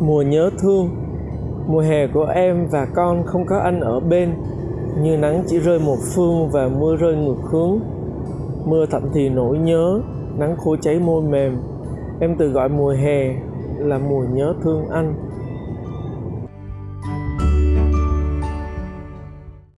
mùa nhớ thương. Mùa hè của em và con không có anh ở bên. Như nắng chỉ rơi một phương và mưa rơi ngược hướng. Mưa thậm thì nỗi nhớ, nắng khô cháy môi mềm. Em tự gọi mùa hè là mùa nhớ thương anh.